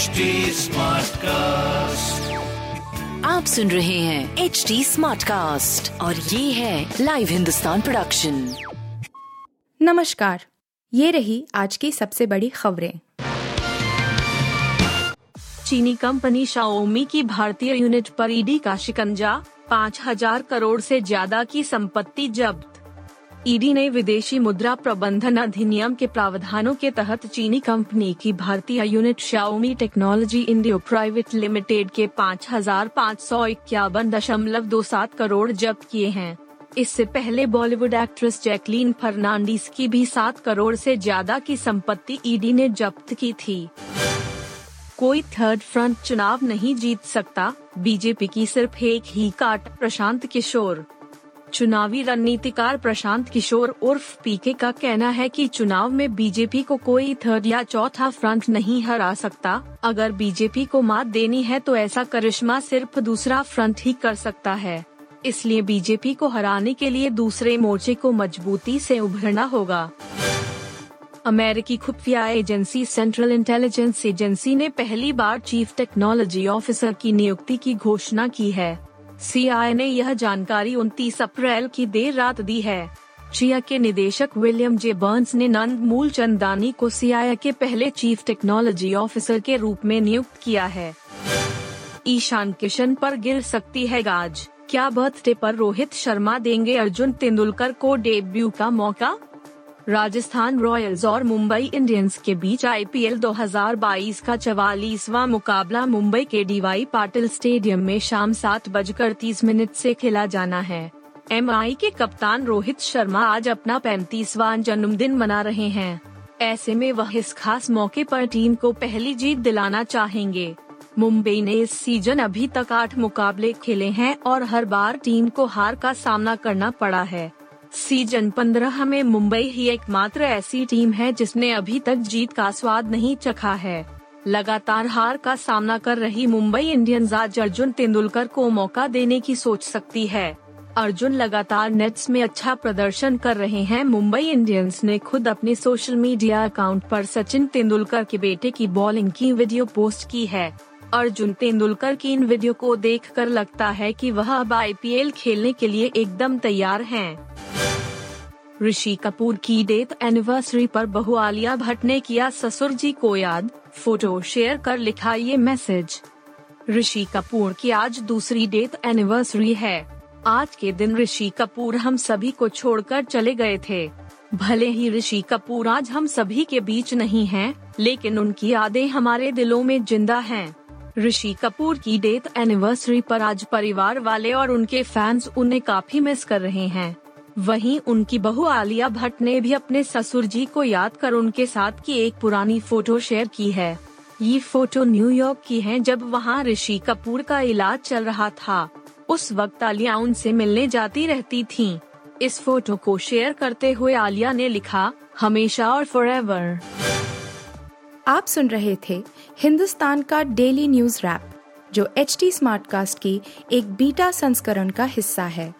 HD cast आप सुन रहे हैं एच डी स्मार्ट कास्ट और ये है लाइव हिंदुस्तान प्रोडक्शन नमस्कार ये रही आज की सबसे बड़ी खबरें। चीनी कंपनी शाओमी की भारतीय यूनिट पर ईडी का शिकंजा पाँच हज़ार करोड़ से ज़्यादा की संपत्ति जब्त। ईडी ने विदेशी मुद्रा प्रबंधन अधिनियम के प्रावधानों के तहत चीनी कंपनी की भारतीय unit Xiaomi technology India private limited के पाँच हज़ार पाँच सौ इक्यावन दशमलव दो सात करोड़ जब्त किए हैं। इससे पहले बॉलीवुड एक्ट्रेस जैकलीन फर्नांडिस की भी सात करोड़ से ज़्यादा की संपत्ति ईडी ने जब्त की थी। कोई थर्ड फ्रंट चुनाव नहीं जीत सकता, बीजेपी की सिर्फ़ एक ही काट प्रशांत किशोर। चुनावी रणनीतिकार प्रशांत किशोर उर्फ़ पीके का कहना है कि चुनाव में बीजेपी को कोई थर्ड या चौथा फ्रंट नहीं हरा सकता। अगर बीजेपी को मात देनी है तो ऐसा करिश्मा सिर्फ़ दूसरा फ्रंट ही कर सकता है। इसलिए बीजेपी को हराने के लिए दूसरे मोर्चे को मजबूती से उभरना होगा। अमेरिकी खुफिया एजेंसी सेंट्रल इंटेलिजेंस एजेंसी ने पहली बार चीफ टेक्नोलॉजी ऑफिसर की नियुक्ति की घोषणा की है। सीआई ने यह जानकारी 29 अप्रैल की देर रात दी है। चिया के निदेशक विलियम जे बर्न्स ने नंद मूल चंदानी को सीआई के पहले चीफ टेक्नोलॉजी ऑफिसर के रूप में नियुक्त किया है। ईशान किशन पर गिर सकती है गाज। क्या बर्थडे पर रोहित शर्मा देंगे अर्जुन तेंदुलकर को डेब्यू का मौका? राजस्थान रॉयल्स और मुंबई इंडियंस के बीच आईपीएल 2022 का चवालीसवा मुकाबला मुंबई के डीवाई पाटिल स्टेडियम में शाम सात बजकर तीस मिनट से खेला जाना है। एमआई के कप्तान रोहित शर्मा आज अपना पैंतीसवा जन्मदिन मना रहे हैं। ऐसे में वह इस खास मौके पर टीम को पहली जीत दिलाना चाहेंगे। मुंबई ने इस सीज़न अभी तक आठ मुकाबले खेले हैं और हर बार टीम को हार का सामना करना पड़ा है। सीज़न पंद्रह में मुंबई ही एकमात्र ऐसी टीम है जिसने अभी तक जीत का स्वाद नहीं चखा है। लगातार हार का सामना कर रही मुंबई इंडियंस आज अर्जुन तेंदुलकर को मौका देने की सोच सकती है। अर्जुन लगातार नेट्स में अच्छा प्रदर्शन कर रहे हैं। मुंबई इंडियंस ने खुद अपने सोशल मीडिया अकाउंट पर सचिन तेंदुलकर के बेटे की बॉलिंग की वीडियो पोस्ट की है। अर्जुन तेंदुलकर की इन वीडियो को देखकर लगता है कि वह अब आईपीएल खेलने के लिए एकदम तैयार हैं। ऋषि कपूर की डेथ एनिवर्सरी पर बहु आलिया भट्ट ने किया ससुर जी को याद। फ़ोटो शेयर कर लिखा ये मैसेज ऋषि कपूर की आज दूसरी डेथ एनिवर्सरी है। आज के दिन ऋषि कपूर हम सभी को छोड़कर चले गए थे। भले ही ऋषि कपूर आज हम सभी के बीच नहीं हैं, लेकिन उनकी यादें हमारे दिलों में ज़िंदा हैं। ऋषि कपूर की डेथ एनिवर्सरी पर आज परिवार वाले और उनके फैंस उन्हें काफ़ी मिस कर रहे हैं। वहीं उनकी बहू आलिया भट्ट ने भी अपने ससुर जी को याद कर उनके साथ की एक पुरानी फ़ोटो शेयर की है ये फ़ोटो न्यूयॉर्क की है जब वहाँ ऋषि कपूर का इलाज चल रहा था उस वक्त आलिया उनसे मिलने जाती रहती थीं। इस फ़ोटो को शेयर करते हुए आलिया ने लिखा, हमेशा और फॉरएवर। आप सुन रहे थे हिंदुस्तान का डेली न्यूज़ रैप, जो एच टी स्मार्ट कास्ट की एक बीटा संस्करण का हिस्सा है